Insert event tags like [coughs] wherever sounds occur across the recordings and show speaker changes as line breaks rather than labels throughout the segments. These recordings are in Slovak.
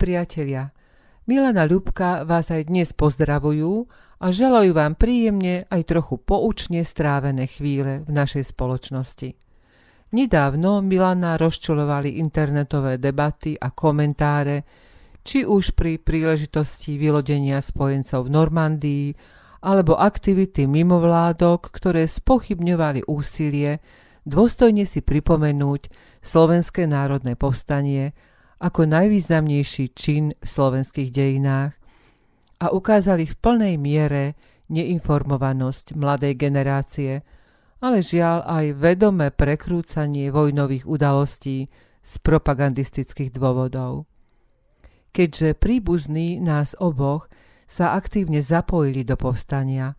priatelia, Milana Ľubka vás aj dnes pozdravujú a želajú vám príjemne aj trochu poučne strávené chvíle v našej spoločnosti. Nedávno Milana rozčulovali internetové debaty a komentáre, či už pri príležitosti vylodenia spojencov v Normandii, alebo aktivity mimovládok, ktoré spochybňovali úsilie dôstojne si pripomenúť Slovenské národné povstanie ako najvýznamnejší čin v slovenských dejinách a ukázali v plnej miere neinformovanosť mladej generácie, ale žiaľ aj vedomé prekrúcanie vojnových udalostí z propagandistických dôvodov. Keďže príbuzní nás oboch sa aktívne zapojili do povstania,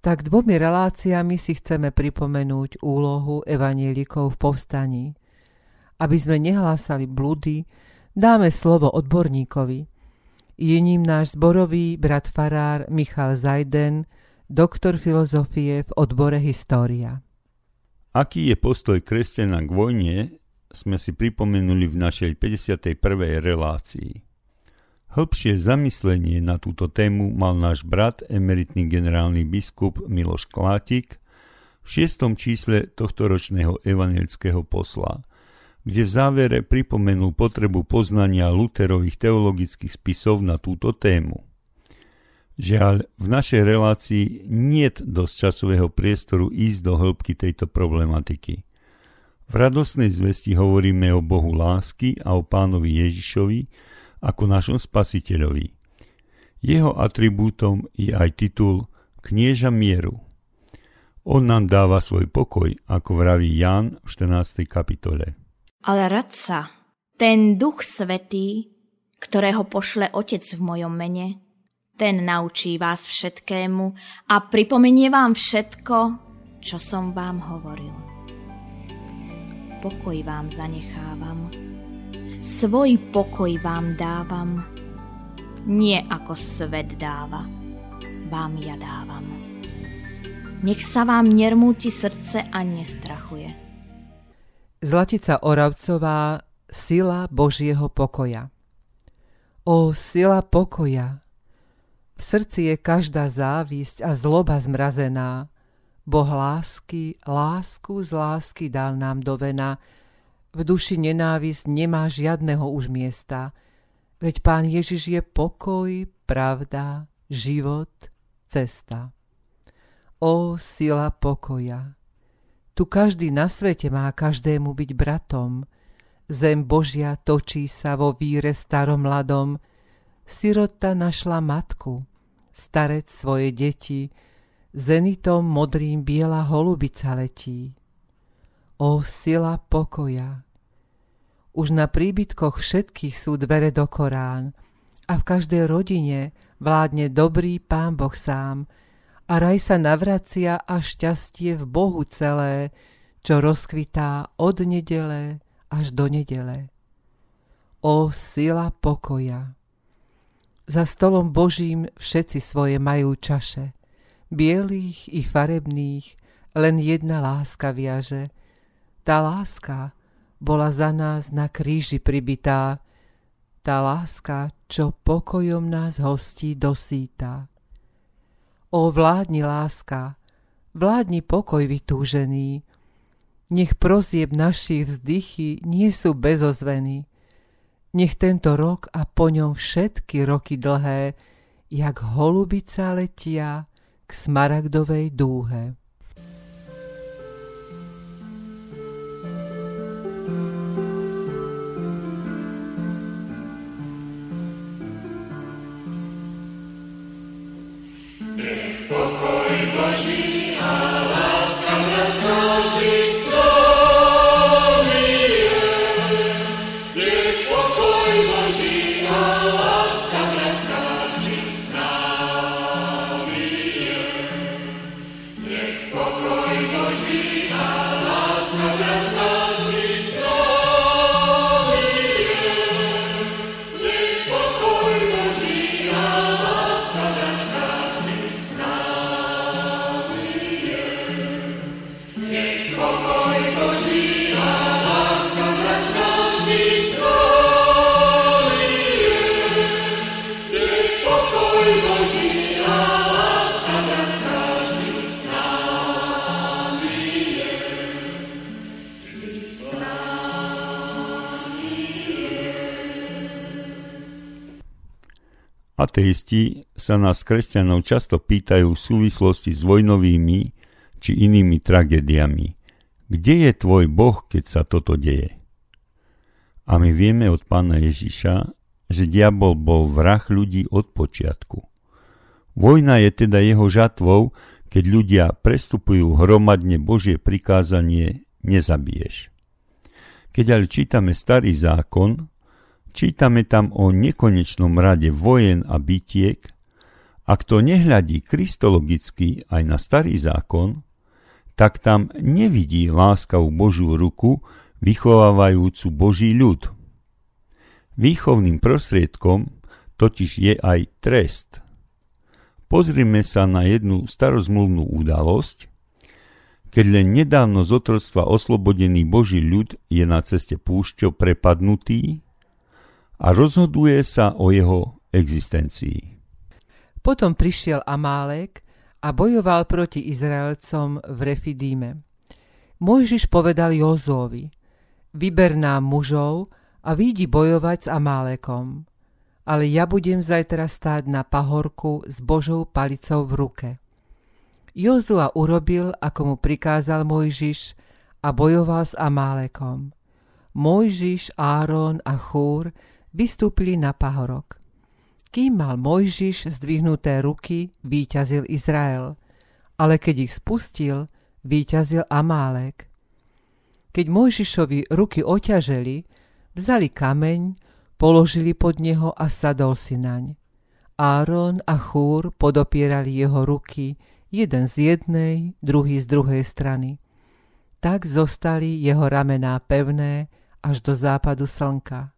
tak dvomi reláciami si chceme pripomenúť úlohu evanielikov v povstaní. Aby sme nehlásali blúdy, dáme slovo odborníkovi. Je ním náš zborový brat farár Michal Zajden, doktor filozofie v odbore História.
Aký je postoj kresťana k vojne, sme si pripomenuli v našej 51. relácii. Hĺbšie zamyslenie na túto tému mal náš brat, emeritný generálny biskup Miloš Klátik, v šiestom čísle tohto ročného evangelického posla – kde v závere pripomenul potrebu poznania Luterových teologických spisov na túto tému. Žiaľ, v našej relácii niet dosť časového priestoru ísť do hĺbky tejto problematiky. V radosnej zvesti hovoríme o Bohu lásky a o pánovi Ježišovi ako našom spasiteľovi. Jeho atribútom je aj titul Knieža mieru. On nám dáva svoj pokoj, ako vraví Ján v 14. kapitole
ale radca, ten duch svetý, ktorého pošle Otec v mojom mene, ten naučí vás všetkému a pripomenie vám všetko, čo som vám hovoril. Pokoj vám zanechávam, svoj pokoj vám dávam, nie ako svet dáva, vám ja dávam. Nech sa vám nermúti srdce a nestrachuje
Zlatica Oravcová Sila Božieho pokoja O sila pokoja! V srdci je každá závisť a zloba zmrazená. Boh lásky, lásku z lásky dal nám do vena. V duši nenávisť nemá žiadneho už miesta. Veď Pán Ježiš je pokoj, pravda, život, cesta. O sila pokoja! Tu každý na svete má každému byť bratom. Zem Božia točí sa vo víre staromladom. Sirota našla matku, starec svoje deti, zenitom modrým biela holubica letí. O sila pokoja! Už na príbytkoch všetkých sú dvere do Korán a v každej rodine vládne dobrý Pán Boh sám, a raj sa navracia a šťastie v Bohu celé, čo rozkvitá od nedele až do nedele. O sila pokoja! Za stolom Božím všetci svoje majú čaše, bielých i farebných, len jedna láska viaže. Tá láska bola za nás na kríži pribitá, tá láska, čo pokojom nás hostí dosýta. O vládni láska, vládni pokoj vytúžený, nech prozieb našich vzdychy nie sú bezozvení. Nech tento rok a po ňom všetky roky dlhé, jak holubica letia k smaragdovej dúhe.
Regina, las Ateisti sa nás kresťanov často pýtajú v súvislosti s vojnovými či inými tragédiami. Kde je tvoj Boh, keď sa toto deje? A my vieme od pána Ježiša, že diabol bol vrah ľudí od počiatku. Vojna je teda jeho žatvou, keď ľudia prestupujú hromadne Božie prikázanie nezabiješ. Keď ale čítame starý zákon, Čítame tam o nekonečnom rade vojen a bitiek a kto nehľadí kristologicky aj na starý zákon, tak tam nevidí láskavú Božiu ruku vychovávajúcu Boží ľud. Výchovným prostriedkom totiž je aj trest. Pozrime sa na jednu starozmluvnú udalosť, keď len nedávno z otroctva oslobodený Boží ľud je na ceste púšťou prepadnutý, a rozhoduje sa o jeho existencii.
Potom prišiel Amálek a bojoval proti Izraelcom v Refidíme. Mojžiš povedal Jozóvi, vyber nám mužov a výjdi bojovať s Amálekom, ale ja budem zajtra stáť na pahorku s Božou palicou v ruke. Jozua urobil, ako mu prikázal Mojžiš a bojoval s Amálekom. Mojžiš, Áron a Chúr vystúpili na pahorok. Kým mal Mojžiš zdvihnuté ruky, výťazil Izrael, ale keď ich spustil, výťazil Amálek. Keď Mojžišovi ruky oťaželi, vzali kameň, položili pod neho a sadol si naň. Áron a Chúr podopierali jeho ruky, jeden z jednej, druhý z druhej strany. Tak zostali jeho ramená pevné až do západu slnka.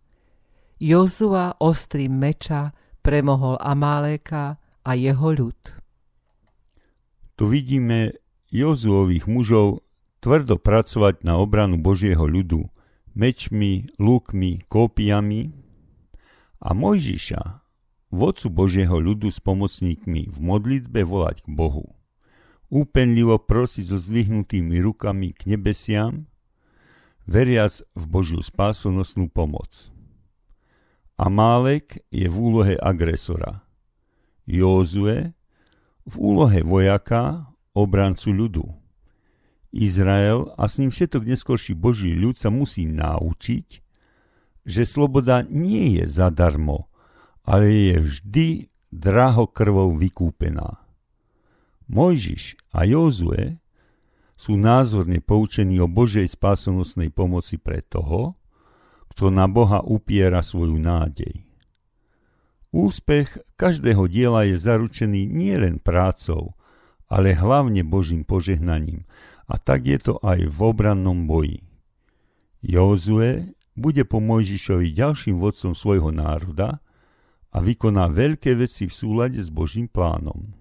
Jozua ostrým meča premohol Amáléka a jeho ľud.
Tu vidíme Jozuových mužov tvrdo pracovať na obranu Božieho ľudu mečmi, lúkmi, kópiami a Mojžiša, vodcu Božieho ľudu s pomocníkmi v modlitbe volať k Bohu. Úpenlivo prosiť so zdvihnutými rukami k nebesiam, veriac v Božiu spásonosnú pomoc. Amálek je v úlohe agresora. Józue v úlohe vojaka, obrancu ľudu. Izrael a s ním všetok neskorší Boží ľud sa musí naučiť, že sloboda nie je zadarmo, ale je vždy draho krvou vykúpená. Mojžiš a Jozue sú názorne poučení o Božej spásonosnej pomoci pre toho, kto na Boha upiera svoju nádej. Úspech každého diela je zaručený nielen prácou, ale hlavne Božím požehnaním a tak je to aj v obrannom boji. Jozue bude po Mojžišovi ďalším vodcom svojho národa a vykoná veľké veci v súlade s Božím plánom.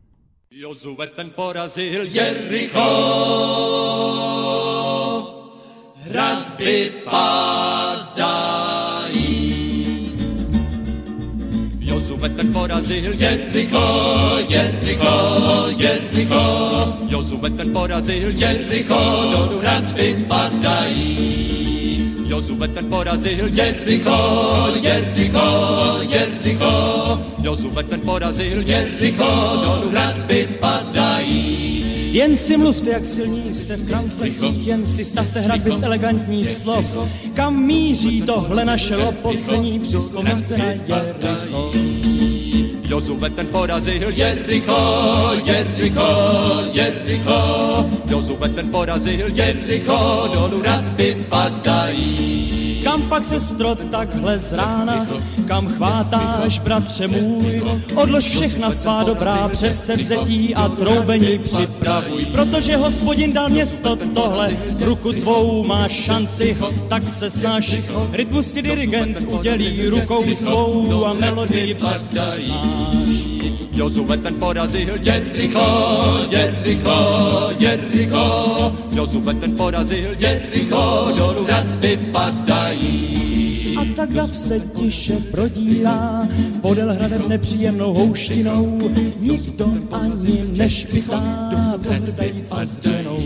Jozue ten porazil Jericho, rad by ten porazil Jericho, Jericho, Jericho. Jozue ten porazil Jericho, do hradby padají. Jozue ten porazil Jericho, Jericho, Jericho. Jozue ten porazil Jericho, do hradby padají. Jen si mluvte, jak silní jste v kramflecích, jen si stavte hradby z elegantních slov. Kam míří tohle naše lopocení při vzpomínce na Jericho? Jozue ten porazil Jericho, Jericho, Jericho. Jozue ten porazil Jericho, dolů raby padají. Kam pak sestro takhle z rána, kam chvátáš, bratře můj, odlož všechna svá dobrá předsevzetí a troubení připravuj, protože hospodin dal město tohle, v ruku tvou máš šanci, tak se snaž, rytmus ti dirigent udělí rukou svou a melodii. Jozue ten porazil Jericho, Jericho, Jericho. Jozue ten porazil Jericho, dolů hradby padají.
a tak dav se tiše prodírá podél hradem nepříjemnou houštinou. Nikdo ani nešpitá, na stěnou.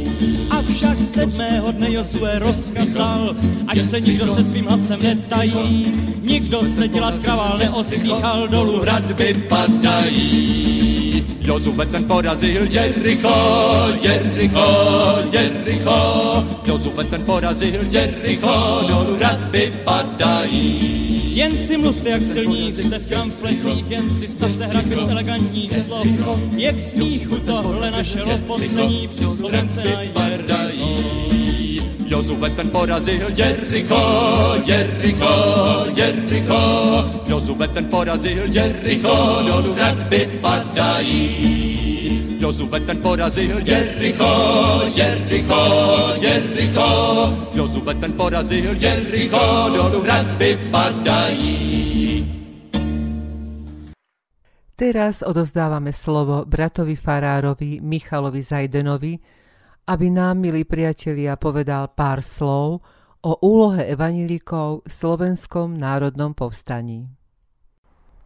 Avšak sedmého dne Josue rozkaz dal, ať se nikdo se svým hasem netají, nikdo se dělat kravál neosmíchal, dolů hradby padají. Jozue ten porazil Jericho, Jericho, Jericho. Jozue ten porazil Jericho, dolů radby padají. Jen si mluvte, jak silní jste v kramflecích, jen si stavte hradby z elegantních slov. Jak smíchu tohle naše lopocení při vzpomence na Jericho. Jozue ten porazil Jericho, Jericho, Jericho. Jozue ten porazil Jericho, dolů hradby padají. Jozue ten porazil Jericho, Jericho, Jericho. Jozue ten porazil Jericho, dolů hradby padají.
Teraz odozdávame slovo bratovi farárovi Michalovi Zajdenovi, aby nám, milí priatelia, povedal pár slov o úlohe evanílikov v slovenskom národnom povstaní.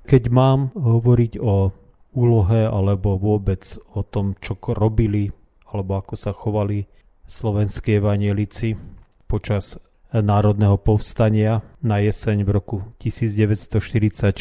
Keď mám hovoriť o úlohe alebo vôbec o tom, čo robili alebo ako sa chovali slovenskí evanielici počas národného povstania na jeseň v roku 1944,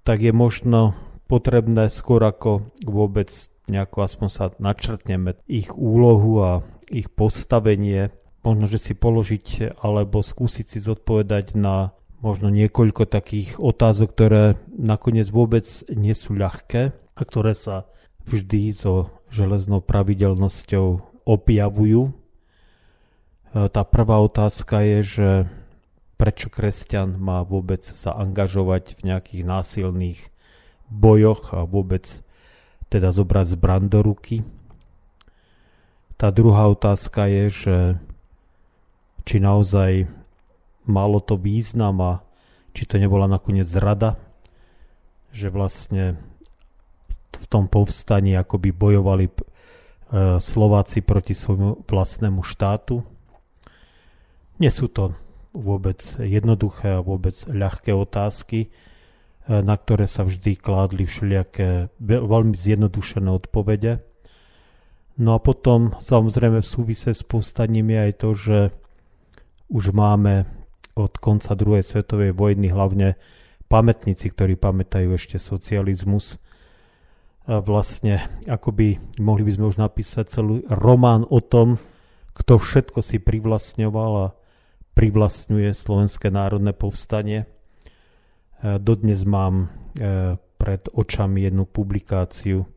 tak je možno potrebné skôr ako vôbec nejako aspoň sa načrtneme ich úlohu a ich postavenie. Možno, že si položiť alebo skúsiť si zodpovedať na možno niekoľko takých otázok, ktoré nakoniec vôbec nie sú ľahké a ktoré sa vždy so železnou pravidelnosťou objavujú. E, tá prvá otázka je, že prečo kresťan má vôbec sa angažovať v nejakých násilných bojoch a vôbec teda zobrať zbran do ruky. Tá druhá otázka je, že či naozaj malo to význam a či to nebola nakoniec zrada, že vlastne v tom povstaní akoby bojovali e, Slováci proti svojmu vlastnému štátu. Nie sú to vôbec jednoduché a vôbec ľahké otázky, E, na ktoré sa vždy kládli všelijaké veľmi zjednodušené odpovede. No a potom samozrejme v súvise s povstaním je aj to, že už máme od konca druhej svetovej vojny hlavne pamätníci, ktorí pamätajú ešte socializmus. Vlastne akoby mohli by sme už napísať celý román o tom, kto všetko si privlastňoval a privlastňuje Slovenské národné povstanie Eh, dodnes mám eh, pred očami jednu publikáciu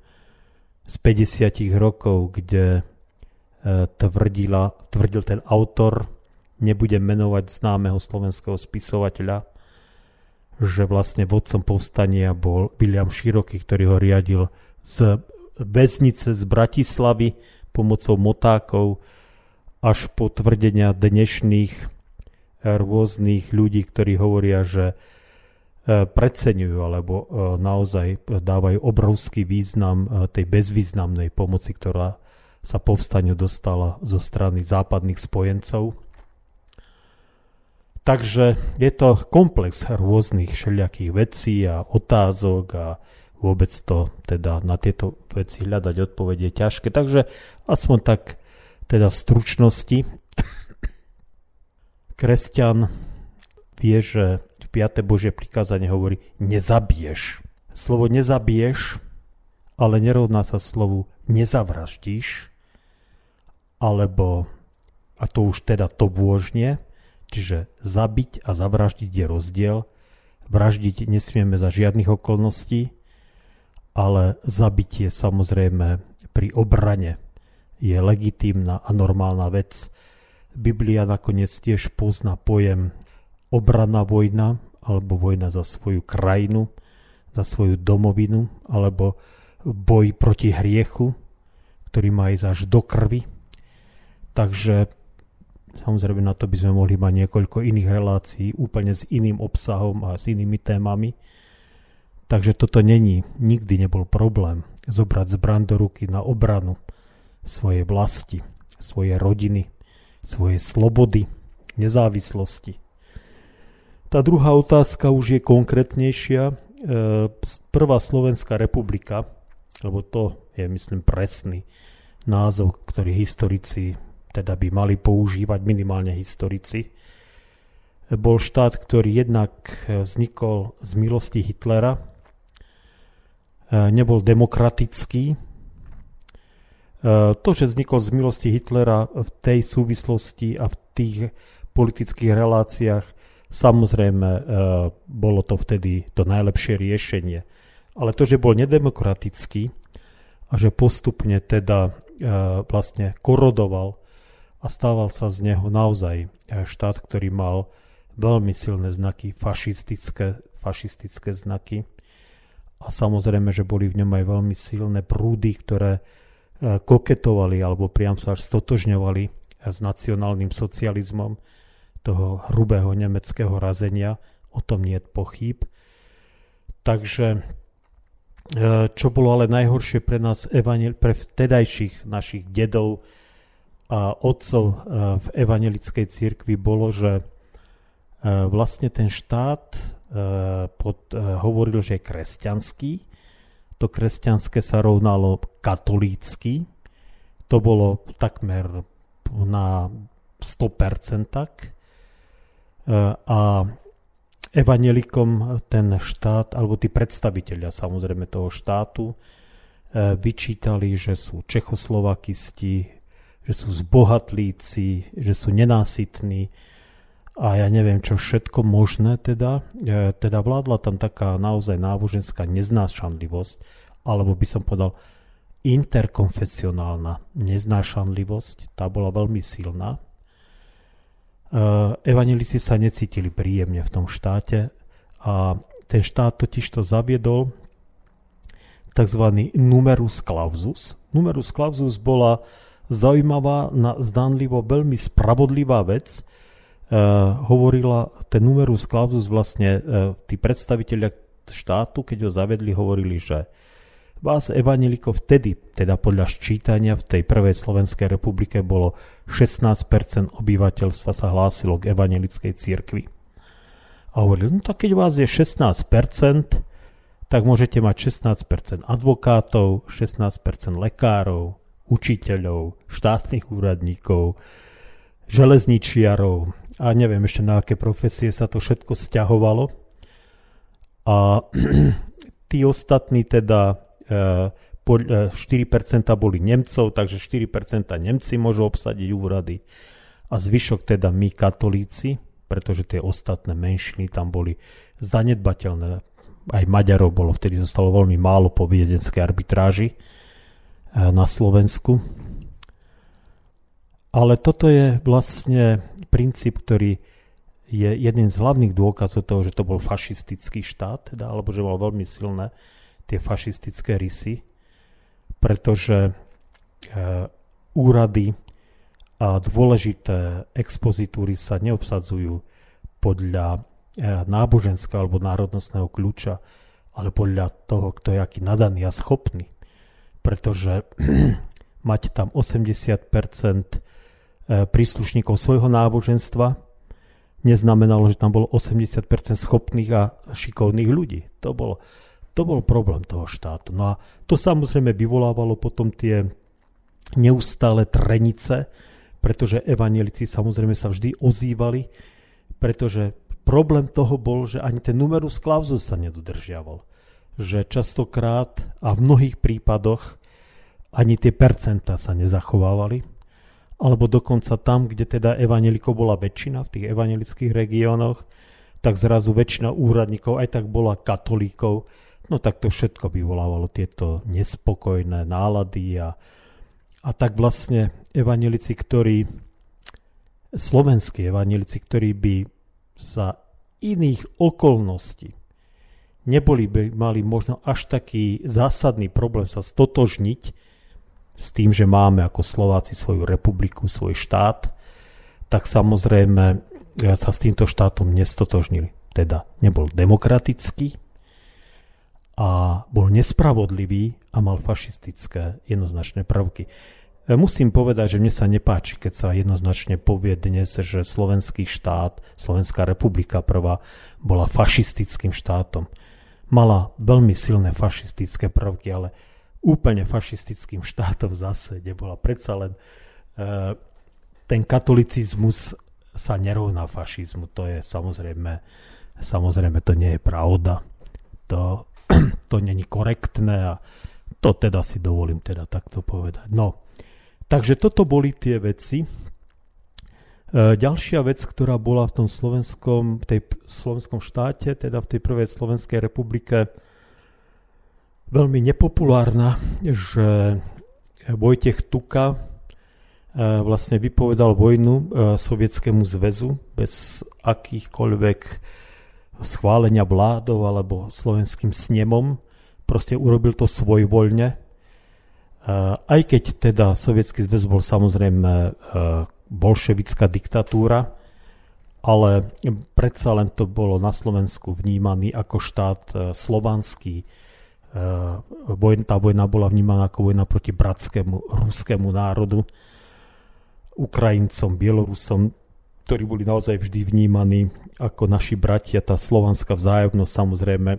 z 50 rokov, kde eh, tvrdila, tvrdil ten autor, nebudem menovať známeho slovenského spisovateľa, že vlastne vodcom povstania bol William Široký, ktorý ho riadil z väznice z Bratislavy pomocou motákov až po tvrdenia dnešných rôznych ľudí, ktorí hovoria, že E, preceňujú alebo e, naozaj dávajú obrovský význam tej bezvýznamnej pomoci, ktorá sa povstaniu dostala zo strany západných spojencov. Takže je to komplex rôznych všelijakých vecí a otázok a vôbec to teda na tieto veci hľadať odpovede je ťažké. Takže aspoň tak teda v stručnosti. [coughs] Kresťan vie, že 5. Božie prikázanie hovorí nezabiješ. Slovo nezabiješ, ale nerovná sa slovu nezavraždíš, alebo, a to už teda to bôžne, čiže zabiť a zavraždiť je rozdiel. Vraždiť nesmieme za žiadnych okolností, ale zabitie samozrejme pri obrane je legitímna a normálna vec. Biblia nakoniec tiež pozná pojem obranná vojna alebo vojna za svoju krajinu, za svoju domovinu alebo boj proti hriechu, ktorý má ísť až do krvi. Takže samozrejme na to by sme mohli mať niekoľko iných relácií úplne s iným obsahom a s inými témami. Takže toto není, nikdy nebol problém zobrať zbran do ruky na obranu svojej vlasti, svojej rodiny, svojej slobody, nezávislosti. Tá druhá otázka už je konkrétnejšia. E, prvá Slovenská republika, lebo to je, myslím, presný názov, ktorý historici teda by mali používať, minimálne historici, bol štát, ktorý jednak vznikol z milosti Hitlera, e, nebol demokratický. E, to, že vznikol z milosti Hitlera v tej súvislosti a v tých politických reláciách Samozrejme, e, bolo to vtedy to najlepšie riešenie. Ale to, že bol nedemokratický a že postupne teda vlastne korodoval a stával sa z neho naozaj e, štát, ktorý mal veľmi silné znaky, fašistické, fašistické znaky. A samozrejme, že boli v ňom aj veľmi silné prúdy, ktoré koketovali alebo priam sa až stotožňovali s nacionálnym socializmom toho hrubého nemeckého razenia, o tom nie je pochyb. Takže e, čo bolo ale najhoršie pre nás, pre vtedajších našich dedov a otcov e, v evangelickej cirkvi bolo, že e, vlastne ten štát pod, hovoril, že je kresťanský. To kresťanské sa rovnalo katolícky. To bolo takmer na 100% tak. A evanelikom ten štát, alebo tí predstaviteľia samozrejme toho štátu, e, vyčítali, že sú čechoslovakisti, že sú zbohatlíci, že sú nenásytní a ja neviem čo všetko možné teda. E, teda vládla tam taká naozaj náboženská neznášanlivosť, alebo by som povedal interkonfesionálna neznášanlivosť, tá bola veľmi silná. Eh, evanelici sa necítili príjemne v tom štáte a ten štát totiž to zaviedol tzv. numerus clausus. Numerus clausus bola zaujímavá, na, zdanlivo veľmi spravodlivá vec. Uh, hovorila, ten numerus clausus vlastne uh, tí predstaviteľia štátu, keď ho zavedli, hovorili, že vás evaneliko vtedy, teda podľa ščítania v tej prvej Slovenskej republike bolo 16% obyvateľstva sa hlásilo k evangelickej cirkvi. A hovorili, no tak keď vás je 16%, tak môžete mať 16% advokátov, 16% lekárov, učiteľov, štátnych úradníkov, železničiarov a neviem ešte na aké profesie sa to všetko stiahovalo. A [clears throat] tí ostatní teda e, 4% e, boli Nemcov, takže 4% Nemci môžu obsadiť úrady a zvyšok teda my katolíci, pretože tie ostatné menšiny tam boli zanedbateľné. Aj Maďarov bolo, vtedy zostalo veľmi málo po viedenskej arbitráži e, na Slovensku. Ale toto je vlastne princíp, ktorý je jedným z hlavných dôkazov toho, že to bol fašistický štát, teda, alebo že mal veľmi silné tie fašistické rysy pretože e, úrady a dôležité expozitúry sa neobsadzujú podľa e, náboženského alebo národnostného kľúča, ale podľa toho, kto je aký nadaný a schopný. Pretože [clears throat] mať tam 80% e, príslušníkov svojho náboženstva neznamenalo, že tam bolo 80% schopných a šikovných ľudí. To bolo to bol problém toho štátu. No a to samozrejme vyvolávalo potom tie neustále trenice, pretože evanielici samozrejme sa vždy ozývali, pretože problém toho bol, že ani ten numerus clausus sa nedodržiaval. Že častokrát a v mnohých prípadoch ani tie percenta sa nezachovávali, alebo dokonca tam, kde teda evanelikov bola väčšina v tých evanelických regiónoch, tak zrazu väčšina úradníkov aj tak bola katolíkov, No tak to všetko vyvolávalo tieto nespokojné nálady a, a tak vlastne evanelici, ktorí, slovenskí evanelici, ktorí by za iných okolností neboli by mali možno až taký zásadný problém sa stotožniť s tým, že máme ako Slováci svoju republiku, svoj štát, tak samozrejme sa s týmto štátom nestotožnili. Teda nebol demokratický, a bol nespravodlivý a mal fašistické jednoznačné prvky. e, musím povedať, že mne sa nepáči, keď sa jednoznačne povie dnes, že slovenský štát, Slovenská republika prvá, bola fašistickým štátom. Mala veľmi silné fašistické prvky, ale úplne fašistickým [laughs] štátom zase nebola. Predsa len e, ten katolicizmus sa nerovná fašizmu. To je samozrejme, samozrejme to nie je pravda. To, [clears throat] to není korektné a to teda si dovolím teda takto povedať. No, takže toto boli tie veci. E, ďalšia vec, ktorá bola v tom slovenskom, tej slovenskom štáte, teda v tej prvej Slovenskej republike, veľmi nepopulárna, že Vojtech Tuka e, vlastne vypovedal vojnu e, Sovietskému zväzu bez akýchkoľvek schválenia vládov alebo slovenským snemom proste urobil to svojvoľne. Aj keď teda Sovietský zväz bol samozrejme bolševická diktatúra, ale predsa len to bolo na Slovensku vnímaný ako štát uh, slovanský. Vojna, tá vojna bola vnímaná ako vojna proti bratskému ruskému národu, Ukrajincom, Bielorusom, ktorí boli naozaj vždy vnímaní ako naši bratia. Tá slovanská vzájomnosť samozrejme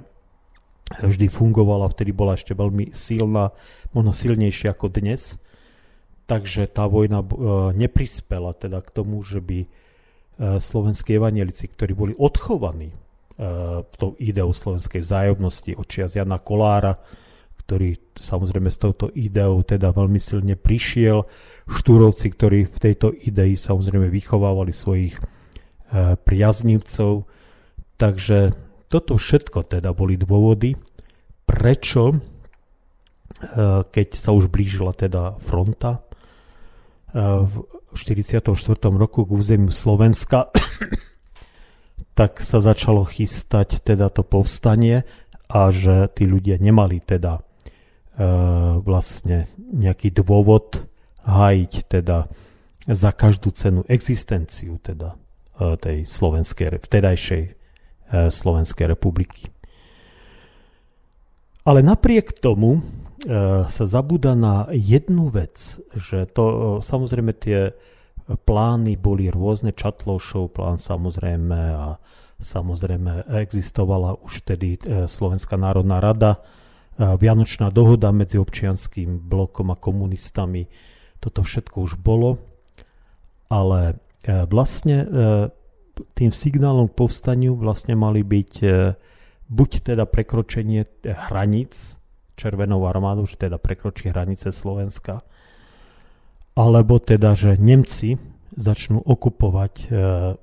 vždy fungovala, vtedy bola ešte veľmi silná, možno silnejšia ako dnes. Takže tá vojna e, neprispela teda k tomu, že by e, slovenskí evanielici, ktorí boli odchovaní e, tou ideou slovenskej vzájomnosti od čias Jana Kolára, ktorý samozrejme s touto ideou teda veľmi silne prišiel, štúrovci, ktorí v tejto idei samozrejme vychovávali svojich priaznivcov. Takže toto všetko teda boli dôvody, prečo, keď sa už blížila teda fronta v 44. roku k územiu Slovenska, [coughs] tak sa začalo chystať teda to povstanie a že tí ľudia nemali teda e, vlastne nejaký dôvod hájiť teda za každú cenu existenciu teda tej slovenskej, vtedajšej E, Slovenskej republiky. Ale napriek tomu e, sa zabúda na jednu vec, že to e, samozrejme tie plány boli rôzne, Čatlošov plán samozrejme a samozrejme existovala už vtedy Slovenská národná rada, Vianočná dohoda medzi občianským blokom a komunistami, toto všetko už bolo, ale vlastne tým signálom k povstaniu vlastne mali byť e, buď teda prekročenie hraníc Červenou armádou, že teda prekročí hranice Slovenska, alebo teda, že Nemci začnú okupovať e,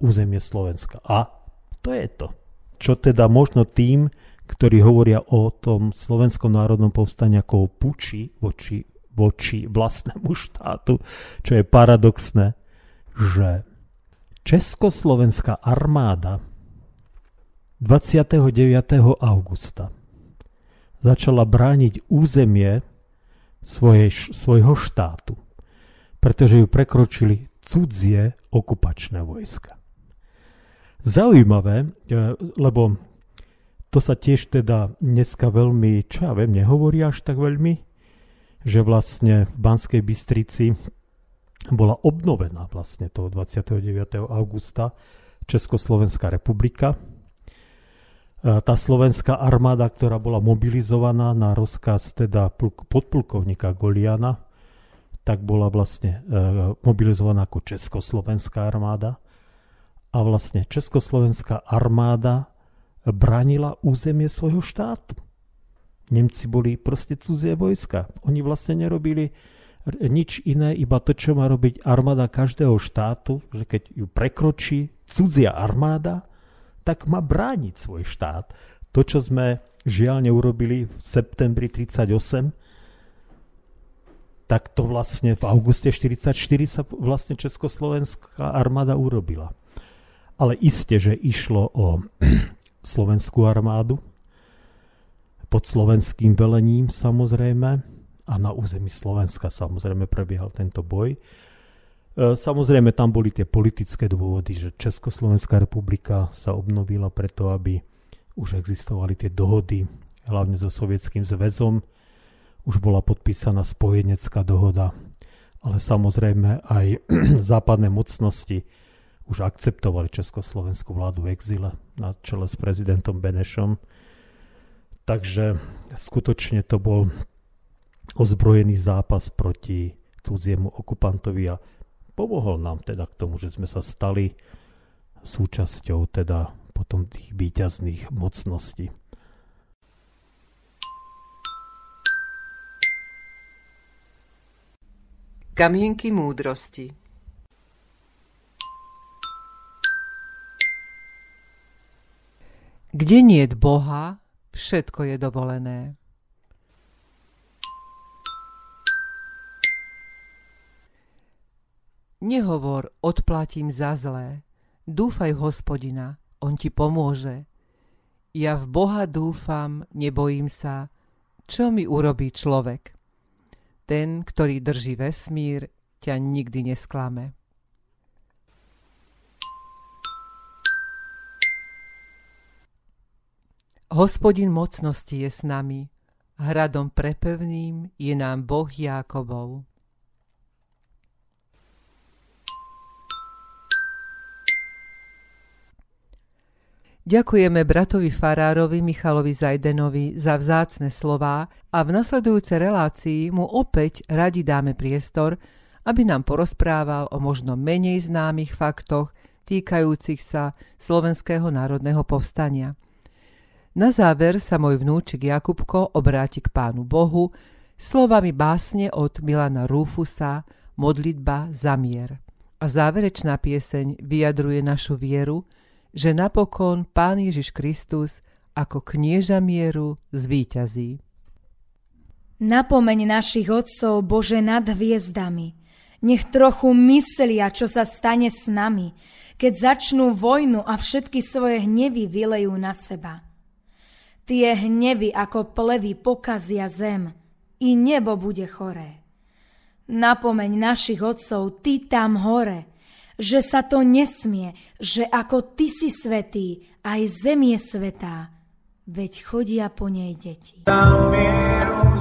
územie Slovenska. A to je to. Čo teda možno tým, ktorí hovoria o tom slovenskom národnom povstaní ako o puči voči, voči vlastnému štátu, čo je paradoxné, že Československá armáda 29. augusta začala brániť územie svojej, svojho štátu, pretože ju prekročili cudzie okupačné vojska. Zaujímavé, e, lebo to sa tiež teda dneska veľmi, čo ja viem, nehovorí až tak veľmi, že vlastne v Banskej Bystrici bola obnovená vlastne toho 29. augusta Československá republika. E, tá slovenská armáda, ktorá bola mobilizovaná na rozkaz teda podplukovníka Goliana, tak bola vlastne e, mobilizovaná ako Československá armáda. A vlastne Československá armáda bránila územie svojho štátu. Nemci boli proste cudzie vojska. Oni vlastne nerobili nič iné, iba to, čo má robiť armáda každého štátu, že keď ju prekročí cudzia armáda, tak má brániť svoj štát. To, čo sme žiaľ neurobili v septembri 38, tak to vlastne v auguste 44 sa vlastne Československá armáda urobila. Ale iste, že išlo o [clears throat] slovenskú armádu pod slovenským velením samozrejme, a na území Slovenska samozrejme prebiehal tento boj. E, samozrejme tam boli tie politické dôvody, že Československá republika sa obnovila preto, aby už existovali tie dohody, hlavne so Sovietským zväzom. Už bola podpísaná spojenecká dohoda ale samozrejme aj [clears throat] západné mocnosti už akceptovali československú vládu v exile na čele s prezidentom Benešom. Takže skutočne to bol ozbrojený zápas proti cudziemu okupantovi a pomohol nám teda k tomu, že sme sa stali súčasťou teda potom tých výťazných mocností.
Kamienky múdrosti Kde nie je Boha, všetko je dovolené. Nehovor, odplatím za zlé. Dúfaj hospodina, on ti pomôže. Ja v Boha dúfam, nebojím sa, čo mi urobí človek. Ten, ktorý drží vesmír, ťa nikdy nesklame. Hospodin mocnosti je s nami, hradom prepevným je nám Boh Jákobov. Ďakujeme bratovi Farárovi Michalovi Zajdenovi za vzácne slová a v nasledujúcej relácii mu opäť radi dáme priestor, aby nám porozprával o možno menej známych faktoch týkajúcich sa Slovenského národného povstania. Na záver sa môj vnúčik Jakubko obráti k Pánu Bohu slovami básne od Milana Rúfusa Modlitba za mier. A záverečná pieseň vyjadruje našu vieru, že napokon Pán Ježiš Kristus ako knieža mieru zvíťazí.
Napomeň našich otcov Bože nad hviezdami. Nech trochu myslia, čo sa stane s nami, keď začnú vojnu a všetky svoje hnevy vylejú na seba. Tie hnevy ako plevy pokazia zem i nebo bude choré. Napomeň našich otcov, ty tam hore – že sa to nesmie, že ako ty si svetý, aj zem je svetá, veď chodia po nej deti. Tam mieru